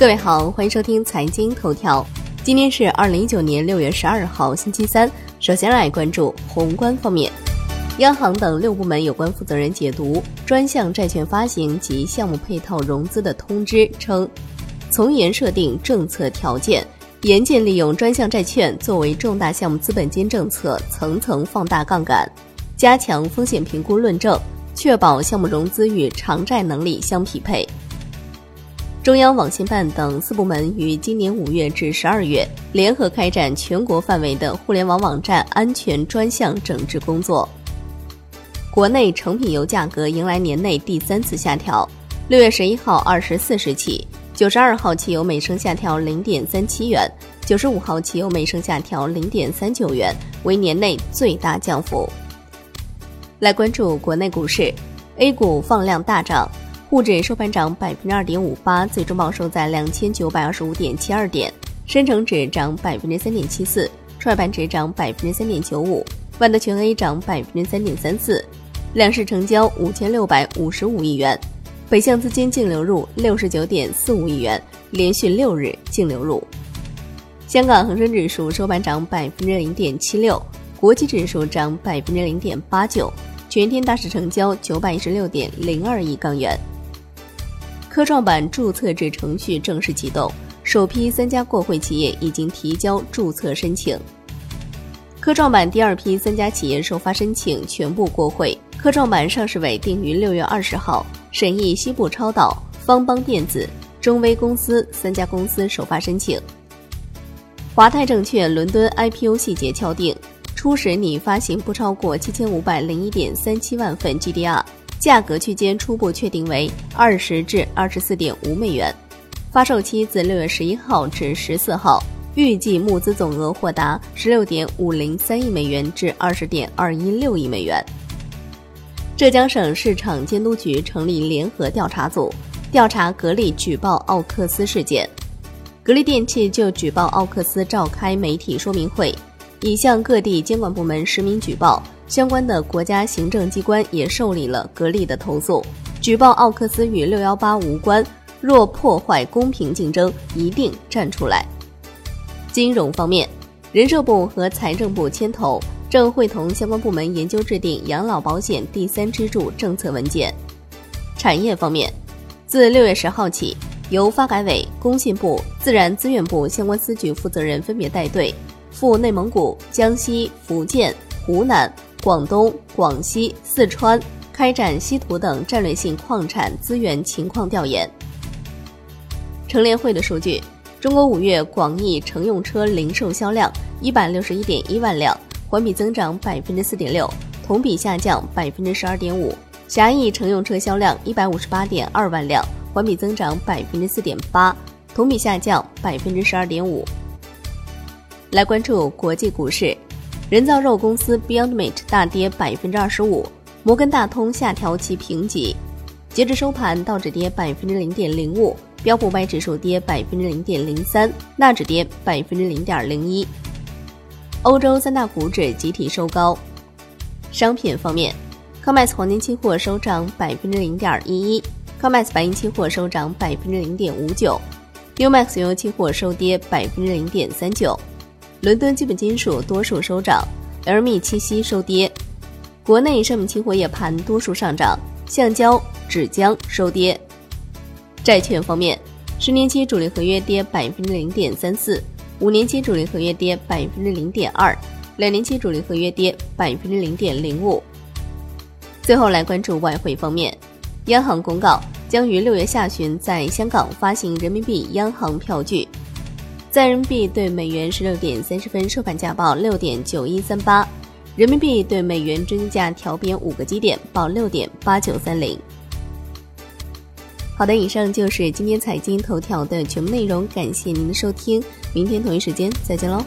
各位好，欢迎收听财经头条。今天是二零一九年六月十二号，星期三。首先来关注宏观方面，央行等六部门有关负责人解读专项债券发行及项目配套融资的通知称，从严设定政策条件，严禁利用专项债券作为重大项目资本金政策层层放大杠杆，加强风险评估论证，确保项目融资与偿债能力相匹配。中央网信办等四部门于今年五月至十二月联合开展全国范围的互联网网站安全专项整治工作。国内成品油价格迎来年内第三次下调，六月十一号二十四时起，九十二号汽油每升下调零点三七元，九十五号汽油每升下调零点三九元，为年内最大降幅。来关注国内股市，A 股放量大涨。沪指收盘涨百分之二点五八，最终报收在两千九百二十五点七二点；深成指涨百分之三点七四，创业板指涨百分之三点九五，万德全 A 涨百分之三点三四。两市成交五千六百五十五亿元，北向资金净流入六十九点四五亿元，连续六日净流入。香港恒生指数收盘涨百分之零点七六，国际指数涨百分之零点八九，全天大市成交九百一十六点零二亿港元。科创板注册制程序正式启动，首批三家过会企业已经提交注册申请。科创板第二批三家企业首发申请全部过会，科创板上市委定于六月二十号审议西部超导、方邦电子、中微公司三家公司首发申请。华泰证券伦敦 IPO 细节敲定，初始拟发行不超过七千五百零一点三七万份 GDR。价格区间初步确定为二十至二十四点五美元，发售期自六月十一号至十四号，预计募资总额或达十六点五零三亿美元至二十点二一六亿美元。浙江省市场监督局成立联合调查组，调查格力举报奥克斯事件。格力电器就举报奥克斯召开媒体说明会，已向各地监管部门实名举报。相关的国家行政机关也受理了格力的投诉，举报奥克斯与六幺八无关。若破坏公平竞争，一定站出来。金融方面，人社部和财政部牵头，正会同相关部门研究制定养老保险第三支柱政策文件。产业方面，自六月十号起，由发改委、工信部、自然资源部相关司局负责人分别带队赴内蒙古、江西、福建、湖南。广东、广西、四川开展稀土等战略性矿产资源情况调研。乘联会的数据，中国五月广义乘用车零售销量一百六十一点一万辆，环比增长百分之四点六，同比下降百分之十二点五；狭义乘用车销量一百五十八点二万辆，环比增长百分之四点八，同比下降百分之十二点五。来关注国际股市。人造肉公司 Beyond Meat 大跌百分之二十五，摩根大通下调其评级。截至收盘，道指跌百分之零点零五，标普五百指数跌百分之零点零三，纳指跌百分之零点零一。欧洲三大股指集体收高。商品方面，COMEX 黄金期货收涨百分之零点一一，COMEX 白银期货收涨百分之零点五九，UMAX 原油期货收跌百分之零点三九。伦敦基本金属多数收涨，LME 七锡收跌。国内商品期货夜盘多数上涨，橡胶、纸浆收跌。债券方面，十年期主力合约跌百分之零点三四，五年期主力合约跌百分之零点二，两年期主力合约跌百分之零点零五。最后来关注外汇方面，央行公告将于六月下旬在香港发行人民币央行票据。在人民币对美元十六点三十分收盘价报六点九一三八，人民币对美元均价调贬五个基点，报六点八九三零。好的，以上就是今天财经头条的全部内容，感谢您的收听，明天同一时间再见喽。